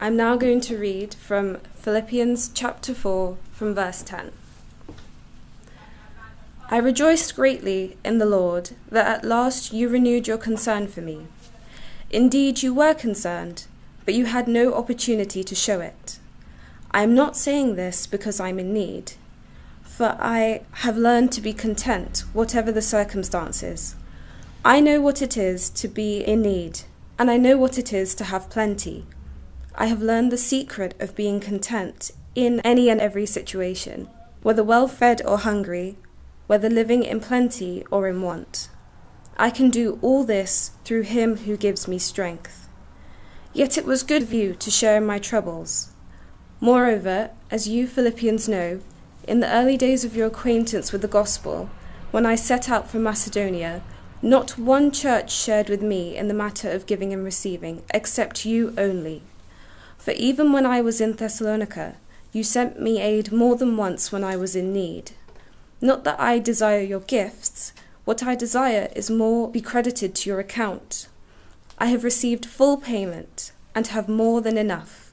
I'm now going to read from Philippians chapter 4, from verse 10. I rejoiced greatly in the Lord that at last you renewed your concern for me. Indeed, you were concerned, but you had no opportunity to show it. I am not saying this because I'm in need, for I have learned to be content, whatever the circumstances. I know what it is to be in need, and I know what it is to have plenty. I have learned the secret of being content in any and every situation, whether well fed or hungry whether living in plenty or in want. I can do all this through him who gives me strength. Yet it was good of you to share in my troubles. Moreover, as you Philippians know, in the early days of your acquaintance with the gospel, when I set out for Macedonia, not one church shared with me in the matter of giving and receiving, except you only. For even when I was in Thessalonica, you sent me aid more than once when I was in need. Not that I desire your gifts, what I desire is more be credited to your account. I have received full payment and have more than enough.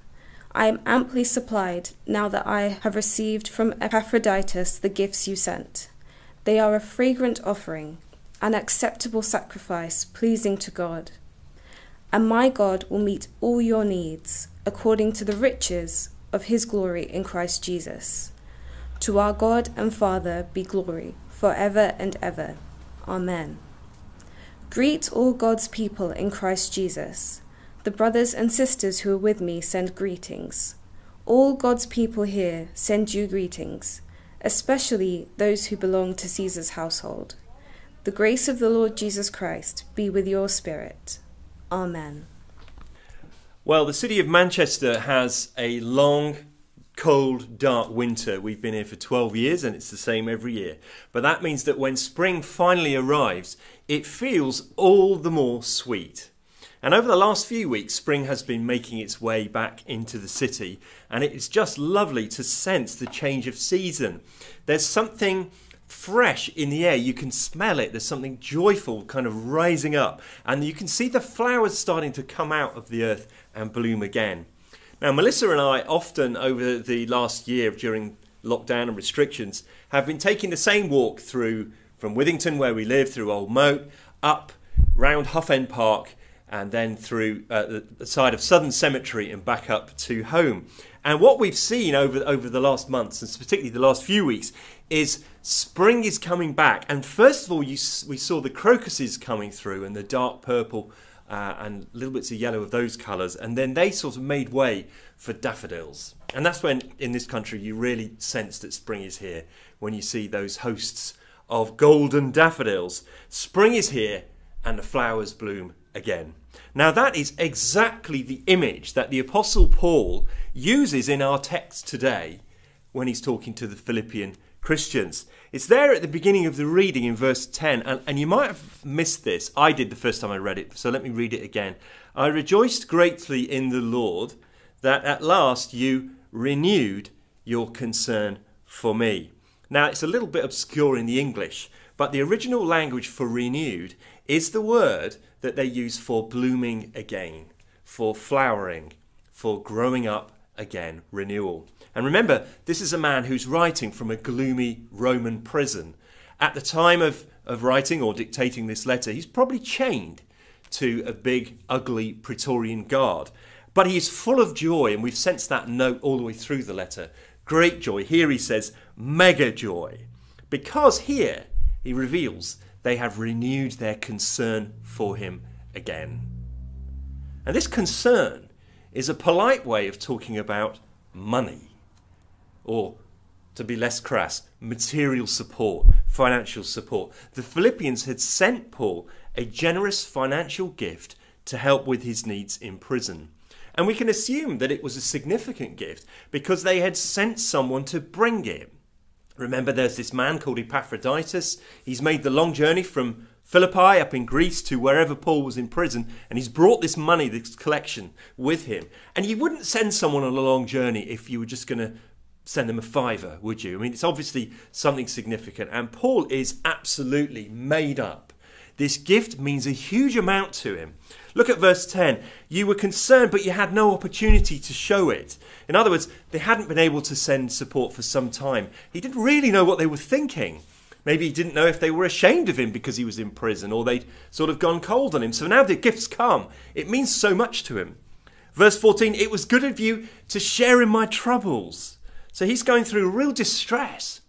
I am amply supplied now that I have received from Epaphroditus the gifts you sent. They are a fragrant offering, an acceptable sacrifice pleasing to God. And my God will meet all your needs according to the riches of his glory in Christ Jesus. To our God and Father be glory, for ever and ever. Amen. Greet all God's people in Christ Jesus. The brothers and sisters who are with me send greetings. All God's people here send you greetings, especially those who belong to Caesar's household. The grace of the Lord Jesus Christ be with your spirit. Amen. Well, the city of Manchester has a long cold, dark winter. We've been here for 12 years and it's the same every year. But that means that when spring finally arrives, it feels all the more sweet. And over the last few weeks, spring has been making its way back into the city, and it is just lovely to sense the change of season. There's something fresh in the air. You can smell it. There's something joyful kind of rising up, and you can see the flowers starting to come out of the earth and bloom again. Now, Melissa and I often over the last year during lockdown and restrictions have been taking the same walk through from Withington, where we live, through Old Moat, up round Hough End Park, and then through uh, the side of Southern Cemetery and back up to home. And what we've seen over over the last months, and particularly the last few weeks, is spring is coming back. And first of all, you, we saw the crocuses coming through and the dark purple uh, and little bits of yellow of those colours, and then they sort of made way for daffodils. And that's when, in this country, you really sense that spring is here when you see those hosts of golden daffodils. Spring is here, and the flowers bloom again. Now, that is exactly the image that the Apostle Paul uses in our text today when he's talking to the Philippian Christians. It's there at the beginning of the reading in verse 10, and, and you might have missed this. I did the first time I read it, so let me read it again. I rejoiced greatly in the Lord that at last you renewed your concern for me. Now, it's a little bit obscure in the English, but the original language for renewed is the word that they use for blooming again, for flowering, for growing up again, renewal. And remember, this is a man who's writing from a gloomy Roman prison. At the time of, of writing or dictating this letter, he's probably chained to a big, ugly Praetorian guard. But he's full of joy, and we've sensed that note all the way through the letter. Great joy. Here he says, mega joy. Because here he reveals they have renewed their concern for him again. And this concern is a polite way of talking about money or to be less crass, material support, financial support. The Philippians had sent Paul a generous financial gift to help with his needs in prison. And we can assume that it was a significant gift because they had sent someone to bring it. Remember, there's this man called Epaphroditus. He's made the long journey from Philippi up in Greece to wherever Paul was in prison, and he's brought this money, this collection, with him. And you wouldn't send someone on a long journey if you were just going to send them a fiver, would you? I mean, it's obviously something significant. And Paul is absolutely made up This gift means a huge amount to him. Look at verse 10. You were concerned, but you had no opportunity to show it. In other words, they hadn't been able to send support for some time. He didn't really know what they were thinking. Maybe he didn't know if they were ashamed of him because he was in prison or they'd sort of gone cold on him. So now the gifts come. It means so much to him. Verse 14, it was good of you to share in my troubles. So he's going through real distress,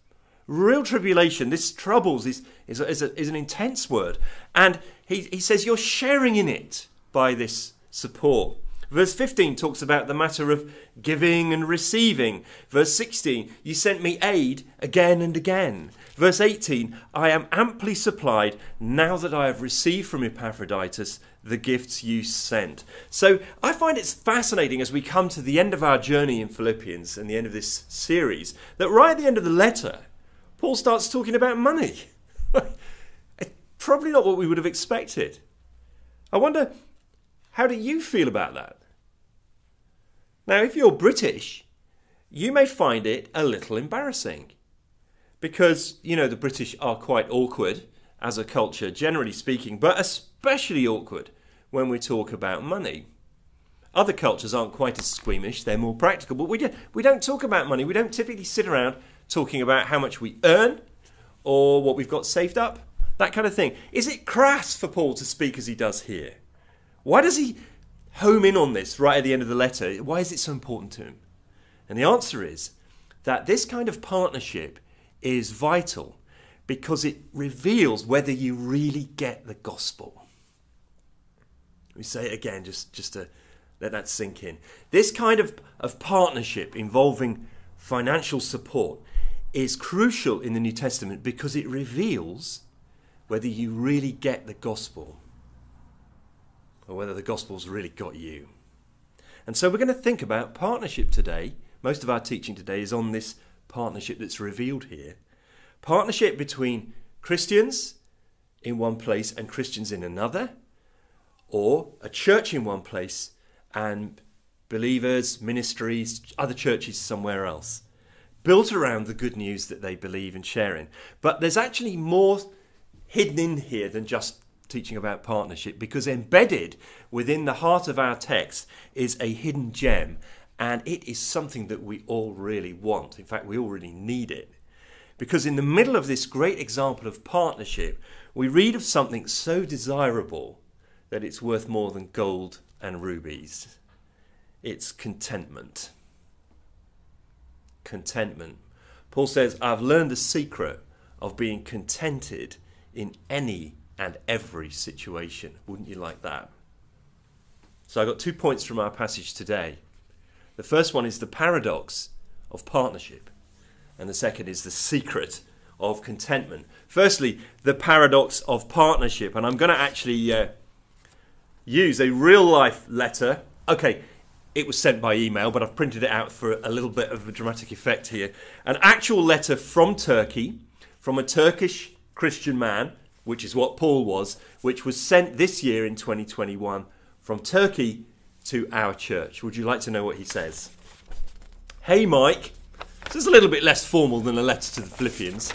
real tribulation. This troubles is, is, is, a, is an intense word. And he, he says, You're sharing in it by this support. Verse 15 talks about the matter of giving and receiving. Verse 16, you sent me aid again and again. Verse 18, I am amply supplied now that I have received from Epaphroditus the gifts you sent. So I find it's fascinating as we come to the end of our journey in Philippians and the end of this series that right at the end of the letter, Paul starts talking about money. Probably not what we would have expected. I wonder, how do you feel about that? Now, if you're British, you may find it a little embarrassing because, you know, the British are quite awkward as a culture, generally speaking, but especially awkward when we talk about money. Other cultures aren't quite as squeamish, they're more practical, but we, do, we don't talk about money. We don't typically sit around talking about how much we earn or what we've got saved up, that kind of thing. Is it crass for Paul to speak as he does here? Why does he home in on this right at the end of the letter? Why is it so important to him? And the answer is that this kind of partnership is vital because it reveals whether you really get the gospel. Me say it again just, just to let that sink in. This kind of, of partnership involving financial support is crucial in the New Testament because it reveals whether you really get the gospel or whether the gospel's really got you. And so we're going to think about partnership today. Most of our teaching today is on this partnership that's revealed here. Partnership between Christians in one place and Christians in another, or a church in one place and believers, ministries, other churches somewhere else, built around the good news that they believe and share in. But there's actually more hidden in here than just teaching about partnership because embedded within the heart of our text is a hidden gem and it is something that we all really want. In fact, we all really need it. Because in the middle of this great example of partnership, we read of something so desirable that it's worth more than gold and rubies. It's contentment. Contentment. Paul says, I've learned the secret of being contented in any and every situation. Wouldn't you like that? So I got two points from our passage today. The first one is the paradox of partnership, and the second is the secret of contentment. Firstly, the paradox of partnership, and I'm going to actually uh, use a real life letter. Okay, it was sent by email, but I've printed it out for a little bit of a dramatic effect here. An actual letter from Turkey, from a Turkish Christian man which is what Paul was, which was sent this year in 2021 from Turkey to our church. Would you like to know what he says? Hey, Mike. This is a little bit less formal than a letter to the Philippians.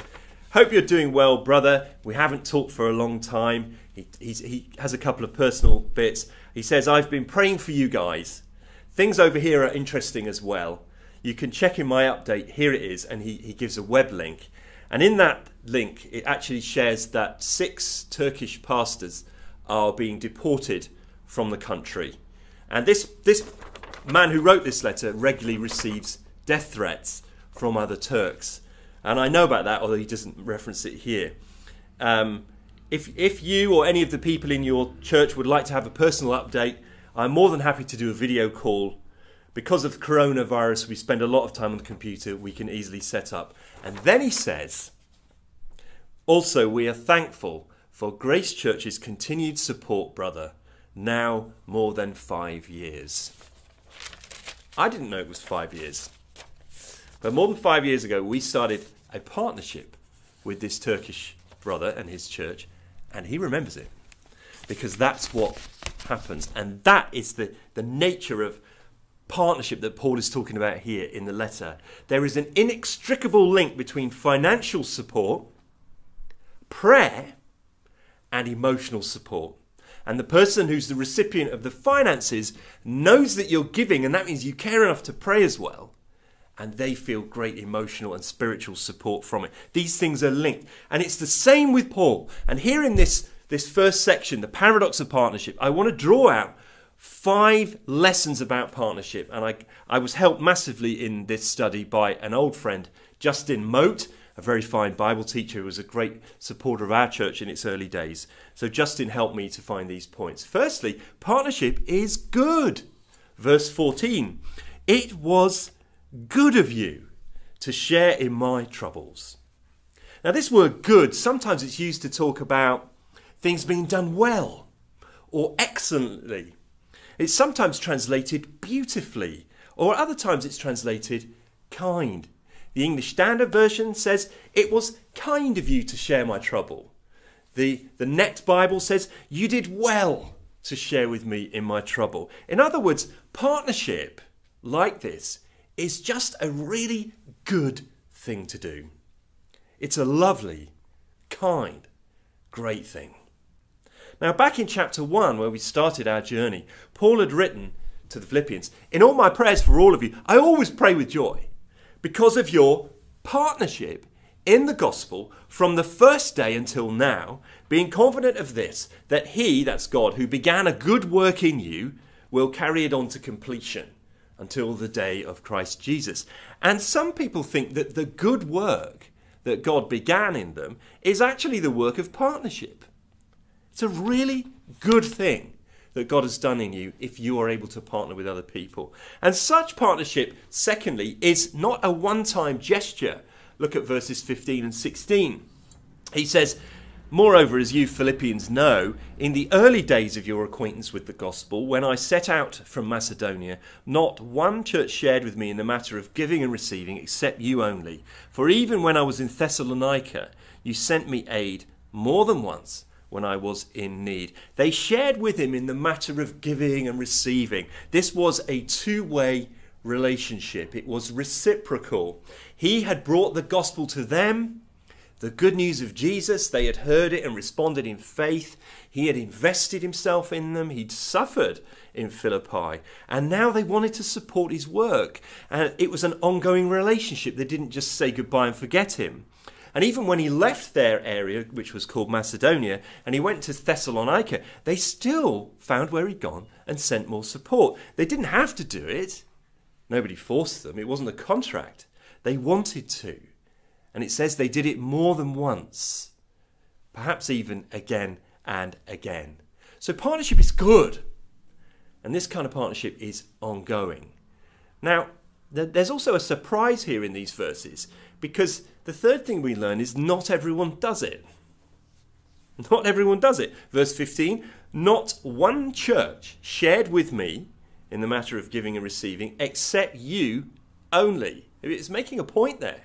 Hope you're doing well, brother. We haven't talked for a long time. He, he has a couple of personal bits. He says, I've been praying for you guys. Things over here are interesting as well. You can check in my update. Here it is. And he, he gives a web link. And in that link, it actually shares that six Turkish pastors are being deported from the country. And this, this man who wrote this letter regularly receives death threats from other Turks. And I know about that, although he doesn't reference it here. Um, if, if you or any of the people in your church would like to have a personal update, I'm more than happy to do a video call. Because of coronavirus, we spend a lot of time on the computer, we can easily set up. And then he says, also, we are thankful for Grace Church's continued support, brother, now more than five years. I didn't know it was five years. But more than five years ago, we started a partnership with this Turkish brother and his church, and he remembers it because that's what happens. And that is the, the nature of partnership that Paul is talking about here in the letter. There is an inextricable link between financial support, prayer, and emotional support. And the person who's the recipient of the finances knows that you're giving, and that means you care enough to pray as well. And they feel great emotional and spiritual support from it. These things are linked. And it's the same with Paul. And here in this, this first section, the paradox of partnership, I want to draw out five lessons about partnership. And I, I was helped massively in this study by an old friend, Justin Mote a very fine Bible teacher who was a great supporter of our church in its early days. So Justin helped me to find these points. Firstly, partnership is good. Verse 14 It was good of you to share in my troubles. Now, this word good, sometimes it's used to talk about things being done well or excellently. It's sometimes translated beautifully, or other times it's translated kind. The English Standard Version says, It was kind of you to share my trouble. The, the Net Bible says, You did well to share with me in my trouble. In other words, partnership like this is just a really good thing to do. It's a lovely, kind, great thing. Now, back in chapter 1, where we started our journey, Paul had written to the Philippians In all my prayers for all of you, I always pray with joy because of your partnership in the gospel from the first day until now, being confident of this, that He, that's God, who began a good work in you, will carry it on to completion until the day of Christ Jesus. And some people think that the good work that God began in them is actually the work of partnership. It's a really good thing that God has done in you if you are able to partner with other people. And such partnership, secondly, is not a one time gesture. Look at verses 15 and 16. He says, Moreover, as you Philippians know, in the early days of your acquaintance with the gospel, when I set out from Macedonia, not one church shared with me in the matter of giving and receiving except you only. For even when I was in Thessalonica, you sent me aid more than once when I was in need. They shared with him in the matter of giving and receiving. This was a two way relationship, it was reciprocal. He had brought the gospel to them. The good news of Jesus, they had heard it and responded in faith. He had invested himself in them. He'd suffered in Philippi. And now they wanted to support his work. And it was an ongoing relationship. They didn't just say goodbye and forget him. And even when he left their area, which was called Macedonia, and he went to Thessalonica, they still found where he'd gone and sent more support. They didn't have to do it. Nobody forced them. It wasn't a contract. They wanted to. And it says they did it more than once, perhaps even again and again. So partnership is good. And this kind of partnership is ongoing. Now, there's also a surprise here in these verses because the third thing we learn is not everyone does it. Not everyone does it. Verse 15 Not one church shared with me in the matter of giving and receiving except you only. It's making a point there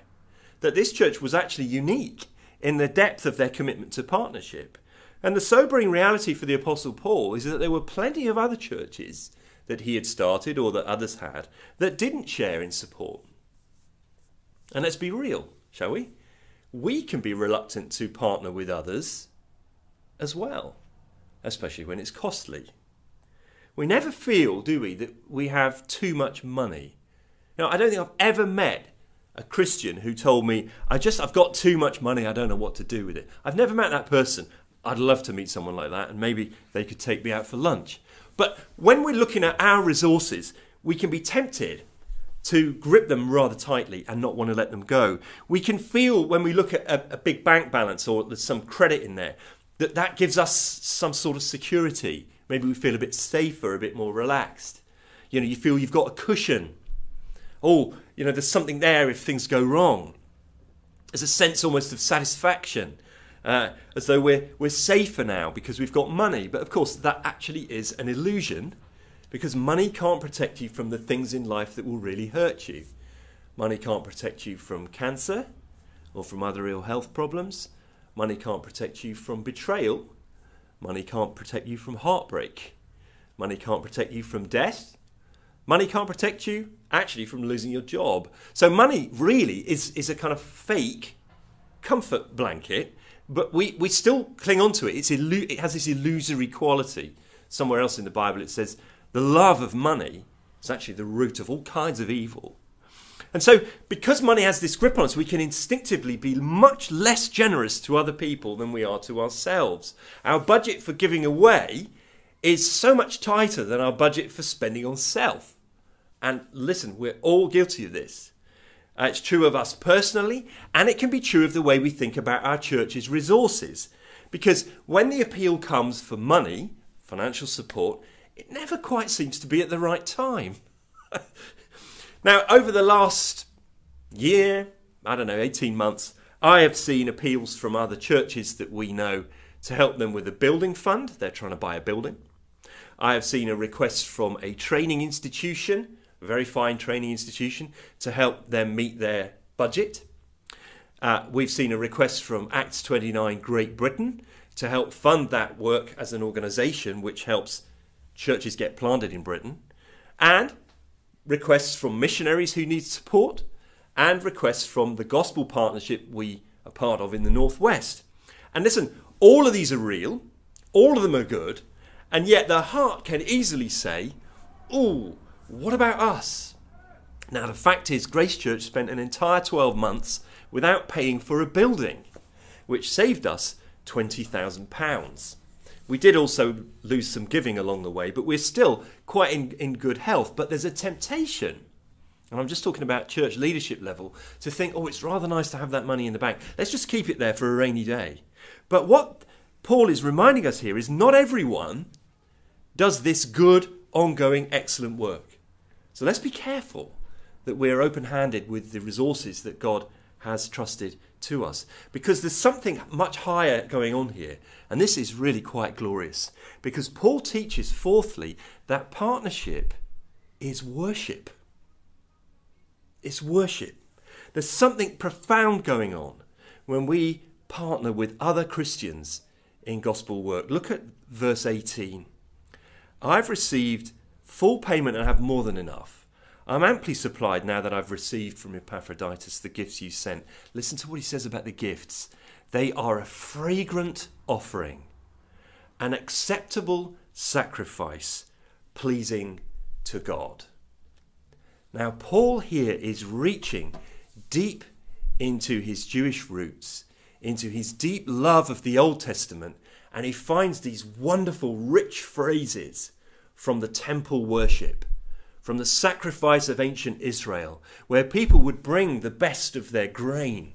that this church was actually unique in the depth of their commitment to partnership. And the sobering reality for the Apostle Paul is that there were plenty of other churches that he had started or that others had that didn't share in support. And let's be real shall we? We can be reluctant to partner with others as well, especially when it's costly. We never feel, do we, that we have too much money. Now, I don't think I've ever met a Christian who told me, I just, I've got too much money, I don't know what to do with it. I've never met that person. I'd love to meet someone like that, and maybe they could take me out for lunch. But when we're looking at our resources, we can be tempted to grip them rather tightly and not want to let them go. We can feel when we look at a, a big bank balance or there's some credit in there that that gives us some sort of security. Maybe we feel a bit safer, a bit more relaxed. You know, you feel you've got a cushion. Oh, you know, there's something there if things go wrong. There's a sense almost of satisfaction, uh, as though we're, we're safer now because we've got money. But of course, that actually is an illusion because money can't protect you from the things in life that will really hurt you. Money can't protect you from cancer or from other ill health problems. Money can't protect you from betrayal. Money can't protect you from heartbreak. Money can't protect you from death. Money can't protect you actually from losing your job. So money really is, is a kind of fake comfort blanket but we, we still cling on to it. It's illu- it has this illusory quality. Somewhere else in the Bible it says the love of money is actually the root of all kinds of evil. And so, because money has this grip on us, we can instinctively be much less generous to other people than we are to ourselves. Our budget for giving away is so much tighter than our budget for spending on self. And listen, we're all guilty of this. Uh, it's true of us personally, and it can be true of the way we think about our church's resources. Because when the appeal comes for money, financial support, it never quite seems to be at the right time. now, over the last year, I don't know, 18 months, I have seen appeals from other churches that we know to help them with a building fund. They're trying to buy a building. I have seen a request from a training institution a very fine training institution, to help them meet their budget. Uh, we've seen a request from Acts 29 Great Britain to help fund that work as an organisation which helps churches get planted in Britain, and requests from missionaries who need support, and requests from the gospel partnership we are part of in the Northwest. And listen, all of these are real, all of them are good, and yet the heart can easily say, "Ooh, what about us? Now, the fact is, Grace Church spent an entire 12 months without paying for a building, which saved us £20,000. We did also lose some giving along the way, but we're still quite in, in good health. But there's a temptation, and I'm just talking about church leadership level, to think, oh, it's rather nice to have that money in the bank. Let's just keep it there for a rainy day. But what Paul is reminding us here is not everyone does this good, ongoing, excellent work. So let's be careful that we're open handed with the resources that God has trusted to us because there's something much higher going on here. And this is really quite glorious because Paul teaches, fourthly, that partnership is worship. It's worship. There's something profound going on when we partner with other Christians in gospel work. Look at verse 18. I've received full payment and have more than enough. I'm amply supplied now that I've received from Epaphroditus the gifts you sent. Listen to what he says about the gifts. They are a fragrant offering, an acceptable sacrifice, pleasing to God. Now, Paul here is reaching deep into his Jewish roots, into his deep love of the Old Testament, and he finds these wonderful, rich phrases from the temple worship, from the sacrifice of ancient Israel, where people would bring the best of their grain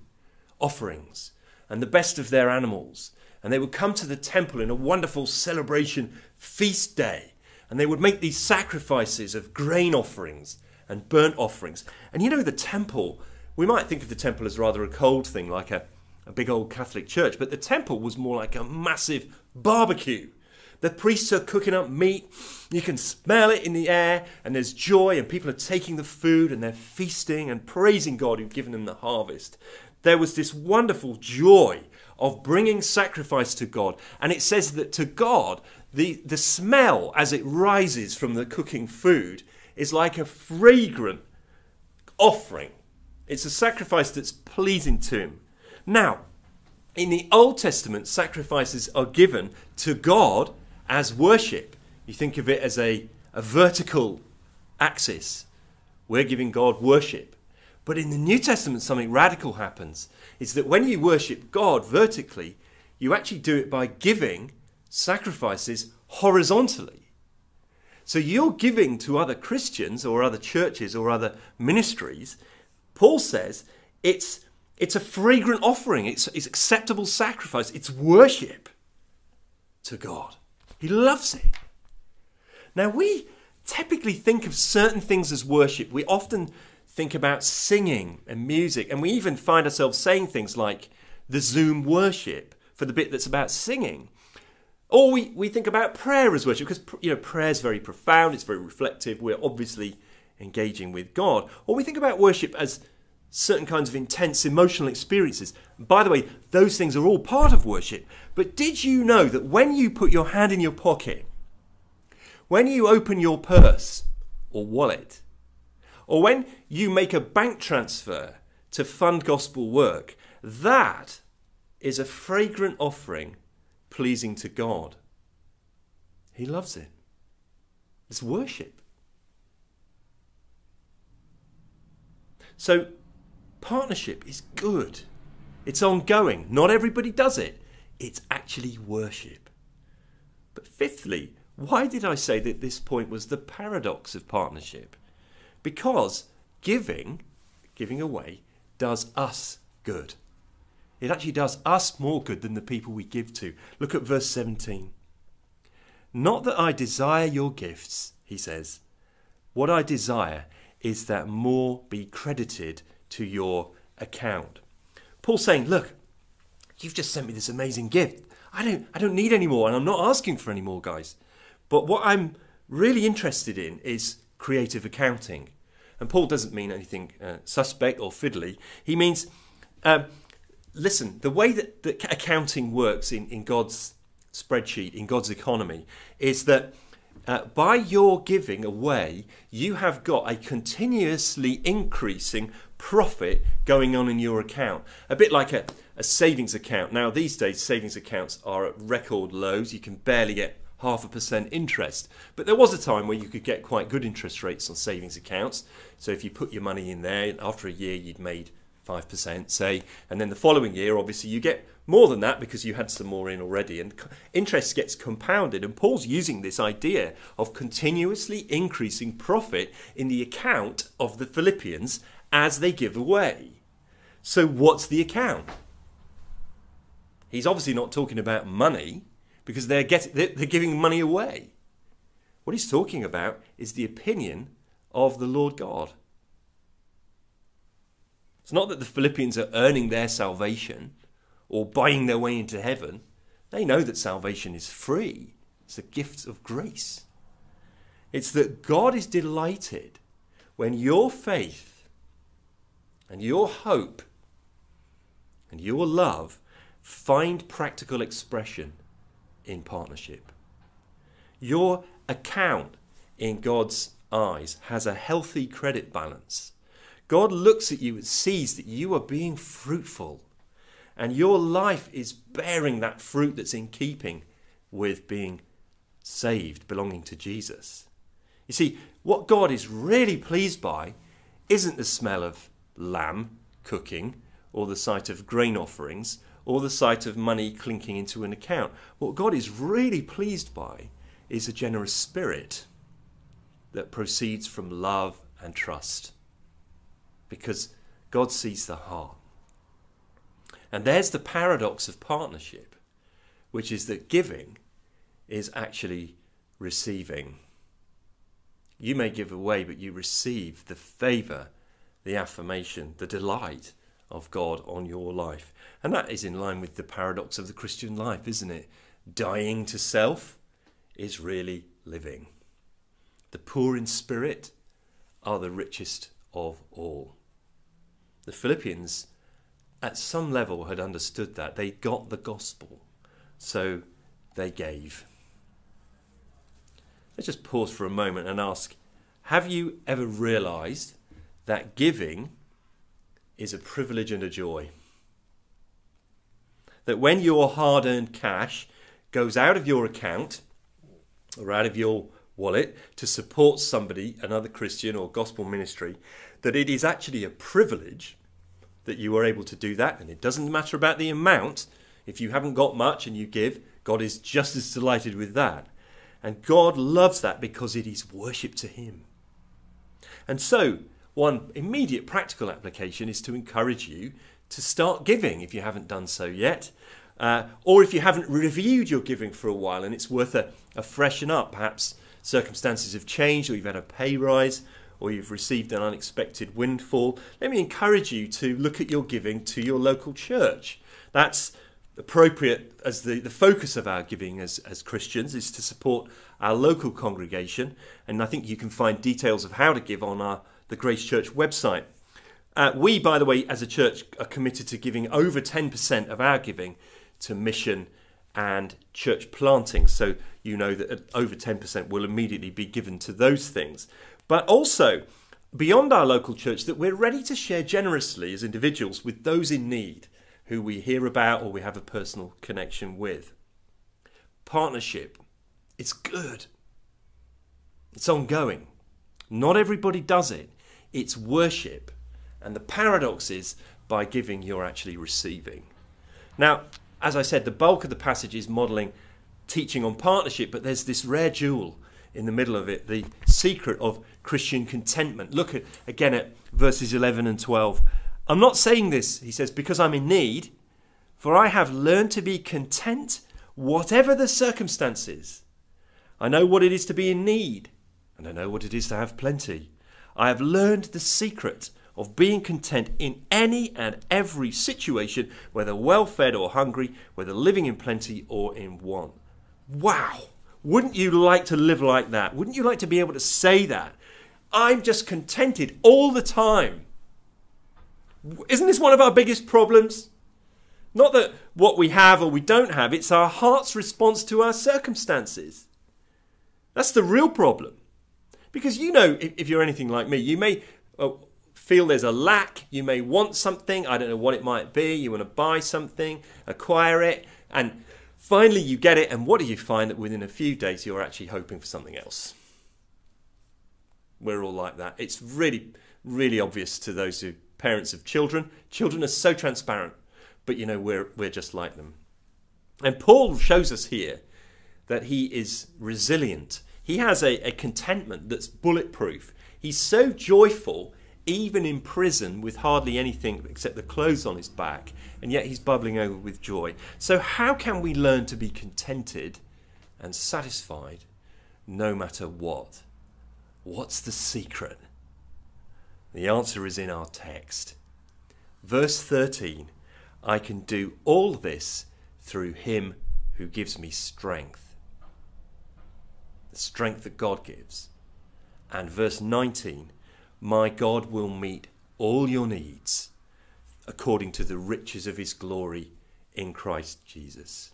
offerings and the best of their animals. And they would come to the temple in a wonderful celebration feast day. And they would make these sacrifices of grain offerings and burnt offerings. And you know, the temple, we might think of the temple as rather a cold thing, like a, a big old Catholic church, but the temple was more like a massive barbecue the priests are cooking up meat. You can smell it in the air, and there's joy, and people are taking the food and they're feasting and praising God who's given them the harvest. There was this wonderful joy of bringing sacrifice to God. And it says that to God, the, the smell as it rises from the cooking food is like a fragrant offering. It's a sacrifice that's pleasing to Him. Now, in the Old Testament, sacrifices are given to God as worship. You think of it as a, a vertical axis. We're giving God worship. But in the New Testament, something radical happens. Is that when you worship God vertically, you actually do it by giving sacrifices horizontally. So you're giving to other Christians or other churches or other ministries. Paul says it's, it's a fragrant offering, it's, it's acceptable sacrifice, it's worship to God. He loves it. Now, we typically think of certain things as worship. We often think about singing and music, and we even find ourselves saying things like the Zoom worship for the bit that's about singing. Or we, we think about prayer as worship because you know prayer is very profound, it's very reflective. We're obviously engaging with God. Or we think about worship as certain kinds of intense emotional experiences. By the way, those things are all part of worship. But did you know that when you put your hand in your pocket, when you open your purse or wallet, or when you make a bank transfer to fund gospel work, that is a fragrant offering pleasing to God. He loves it. It's worship. So, partnership is good. It's ongoing. Not everybody does it. It's actually worship. But fifthly, why did I say that this point was the paradox of partnership? Because giving, giving away, does us good. It actually does us more good than the people we give to. Look at verse 17. Not that I desire your gifts, he says. What I desire is that more be credited to your account. Paul's saying, Look, you've just sent me this amazing gift. I don't, I don't need any more, and I'm not asking for any more, guys. But what I'm really interested in is creative accounting. And Paul doesn't mean anything uh, suspect or fiddly. He means, um, listen, the way that, that accounting works in, in God's spreadsheet, in God's economy, is that uh, by your giving away, you have got a continuously increasing profit going on in your account. A bit like a, a savings account. Now, these days, savings accounts are at record lows. You can barely get half a percent interest. But there was a time where you could get quite good interest rates on savings accounts. So if you put your money in there, after a year, you'd made 5%, say, and then the following year, obviously, you get more than that because you had some more in already, and interest gets compounded. And Paul's using this idea of continuously increasing profit in the account of the Philippians as they give away. So, what's the account? He's obviously not talking about money because they're, getting, they're giving money away. What he's talking about is the opinion of the Lord God. It's not that the Philippians are earning their salvation or buying their way into heaven. They know that salvation is free, it's a gift of grace. It's that God is delighted when your faith and your hope and your love find practical expression in partnership. Your account in God's eyes has a healthy credit balance. God looks at you and sees that you are being fruitful and your life is bearing that fruit that's in keeping with being saved, belonging to Jesus. You see, what God is really pleased by isn't the smell of lamb cooking or the sight of grain offerings or the sight of money clinking into an account. What God is really pleased by is a generous spirit that proceeds from love and trust because God sees the heart. And there's the paradox of partnership, which is that giving is actually receiving. You may give away, but you receive the favour, the affirmation, the delight of God on your life. And that is in line with the paradox of the Christian life, isn't it? Dying to self is really living. The poor in spirit are the richest of all. The Philippians, at some level, had understood that. They got the gospel, so they gave. Let's just pause for a moment and ask Have you ever realized that giving is a privilege and a joy? That when your hard earned cash goes out of your account or out of your wallet to support somebody, another Christian or gospel ministry, that it is actually a privilege that you are able to do that. And it doesn't matter about the amount. If you haven't got much and you give, God is just as delighted with that. And God loves that because it is worship to Him. And so, one immediate practical application is to encourage you to start giving if you haven't done so yet. Uh, or if you haven't reviewed your giving for a while and it's worth a, a freshen up, perhaps circumstances have changed or you've had a pay rise or you've received an unexpected windfall, let me encourage you to look at your giving to your local church. That's appropriate as the, the focus of our giving as, as Christians is to support our local congregation. And I think you can find details of how to give on our the Grace Church website. Uh, we, by the way, as a church, are committed to giving over 10% of our giving to mission and church planting. So you know that over 10% will immediately be given to those things but also beyond our local church that we're ready to share generously as individuals with those in need who we hear about or we have a personal connection with. Partnership, it's good, it's ongoing. Not everybody does it, it's worship. And the paradox is by giving, you're actually receiving. Now, as I said, the bulk of the passage is modeling teaching on partnership, but there's this rare jewel in the middle of it the secret of Christian contentment. Look at, again at verses 11 and 12. I'm not saying this, he says, because I'm in need, for I have learned to be content whatever the circumstances. I know what it is to be in need, and I know what it is to have plenty. I have learned the secret of being content in any and every situation, whether well fed or hungry, whether living in plenty or in want. Wow! Wouldn't you like to live like that? Wouldn't you like to be able to say that? I'm just contented all the time. Isn't this one of our biggest problems? Not that what we have or we don't have, it's our heart's response to our circumstances. That's the real problem. Because you know, if, you're anything like me, you may uh, feel there's a lack, you may want something, I don't know what it might be, you want to buy something, acquire it, and finally you get it, and what do you find that within a few days you're actually hoping for something else? We're all like that. It's really, really obvious to those who parents of children. Children are so transparent, but you know, we're, we're just like them. And Paul shows us here that he is resilient. He has a, a contentment that's bulletproof. He's so joyful, even in prison, with hardly anything except the clothes on his back, and yet he's bubbling over with joy. So, how can we learn to be contented and satisfied no matter what? What's the secret? The answer is in our text. Verse 13 I can do all this through him who gives me strength. The strength that God gives. And verse 19 My God will meet all your needs according to the riches of his glory in Christ Jesus.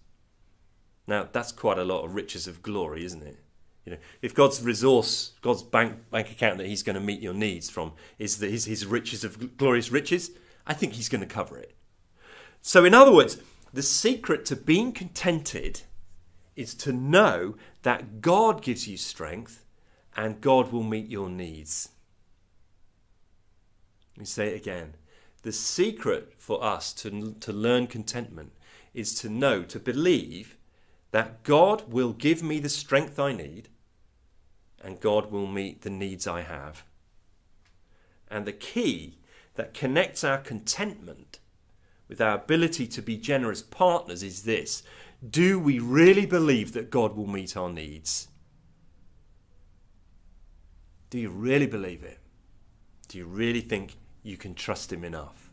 Now, that's quite a lot of riches of glory, isn't it? You know, if God's resource, God's bank bank account that He's going to meet your needs from is the, his, his riches of glorious riches, I think He's going to cover it. So, in other words, the secret to being contented is to know that God gives you strength and God will meet your needs. Let me say it again. The secret for us to, to learn contentment is to know, to believe that God will give me the strength I need and God will meet the needs I have. And the key that connects our contentment with our ability to be generous partners is this Do we really believe that God will meet our needs? Do you really believe it? Do you really think you can trust Him enough?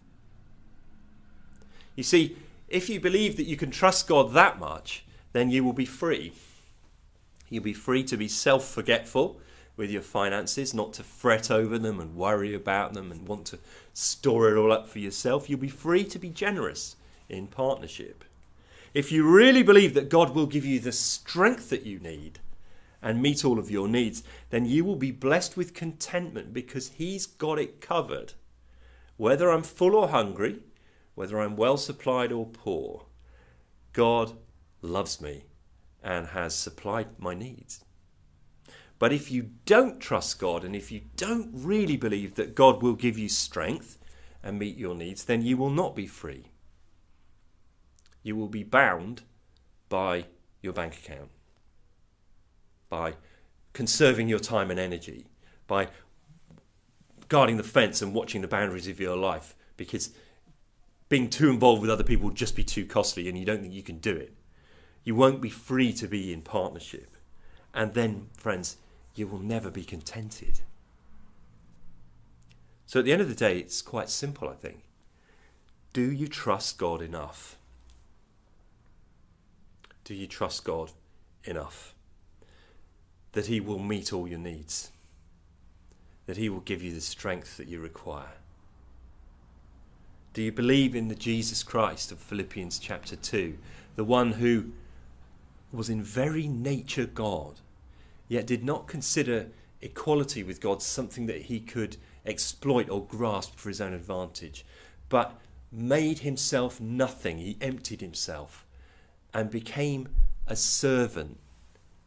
You see, if you believe that you can trust God that much, then you will be free. You'll be free to be self forgetful with your finances, not to fret over them and worry about them and want to store it all up for yourself. You'll be free to be generous in partnership. If you really believe that God will give you the strength that you need and meet all of your needs, then you will be blessed with contentment because He's got it covered. Whether I'm full or hungry, whether I'm well supplied or poor, God loves me and has supplied my needs. But if you don't trust God and if you don't really believe that God will give you strength and meet your needs, then you will not be free. You will be bound by your bank account, by conserving your time and energy, by guarding the fence and watching the boundaries of your life because being too involved with other people will just be too costly and you don't think you can do it. You won't be free to be in partnership. And then, friends, you will never be contented. So at the end of the day, it's quite simple, I think. Do you trust God enough? Do you trust God enough that He will meet all your needs? That He will give you the strength that you require? Do you believe in the Jesus Christ of Philippians chapter 2, the one who was in very nature God, yet did not consider equality with God something that he could exploit or grasp for his own advantage, but made himself nothing. He emptied himself and became a servant.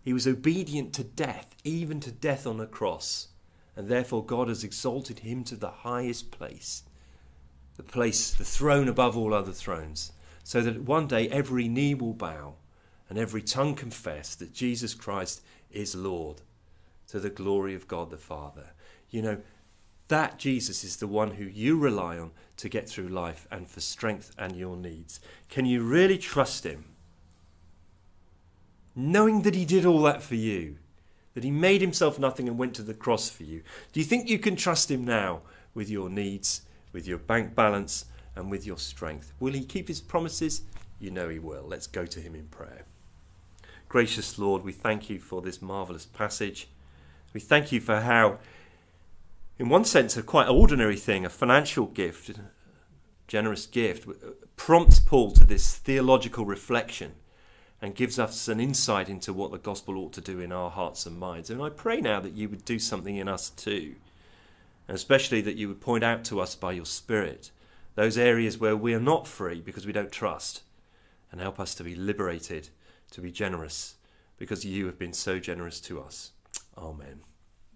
He was obedient to death, even to death on a cross. And therefore, God has exalted him to the highest place, the place, the throne above all other thrones, so that one day every knee will bow and every tongue confess that Jesus Christ is Lord to the glory of God the Father. You know, that Jesus is the one who you rely on to get through life and for strength and your needs. Can you really trust him? Knowing that he did all that for you, that he made himself nothing and went to the cross for you. Do you think you can trust him now with your needs, with your bank balance, and with your strength? Will he keep his promises? You know he will. Let's go to him in prayer. Gracious Lord, we thank you for this marvellous passage. We thank you for how, in one sense, a quite ordinary thing, a financial gift, generous gift, prompts Paul to this theological reflection and gives us an insight into what the gospel ought to do in our hearts and minds. And I pray now that you would do something in us too, and especially that you would point out to us by your Spirit those areas where we are not free because we don't trust, and help us to be liberated to be generous because you have been so generous to us. Amen.